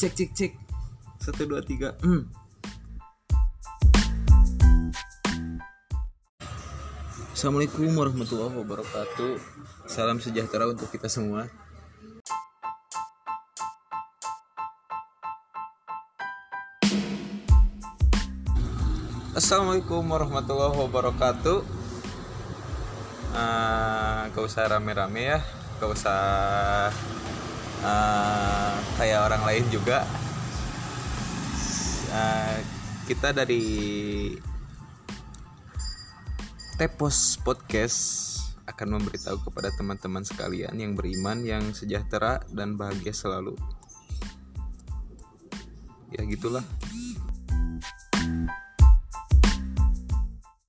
cek cek cek. Satu dua tiga. Hmm. Assalamualaikum warahmatullahi wabarakatuh. Salam sejahtera untuk kita semua. Assalamualaikum warahmatullahi wabarakatuh. Uh, Gak usah rame-rame ya Gak usah uh, Kayak orang lain juga uh, Kita dari Tepos Podcast akan memberitahu kepada teman-teman sekalian yang beriman, yang sejahtera dan bahagia selalu. Ya gitulah.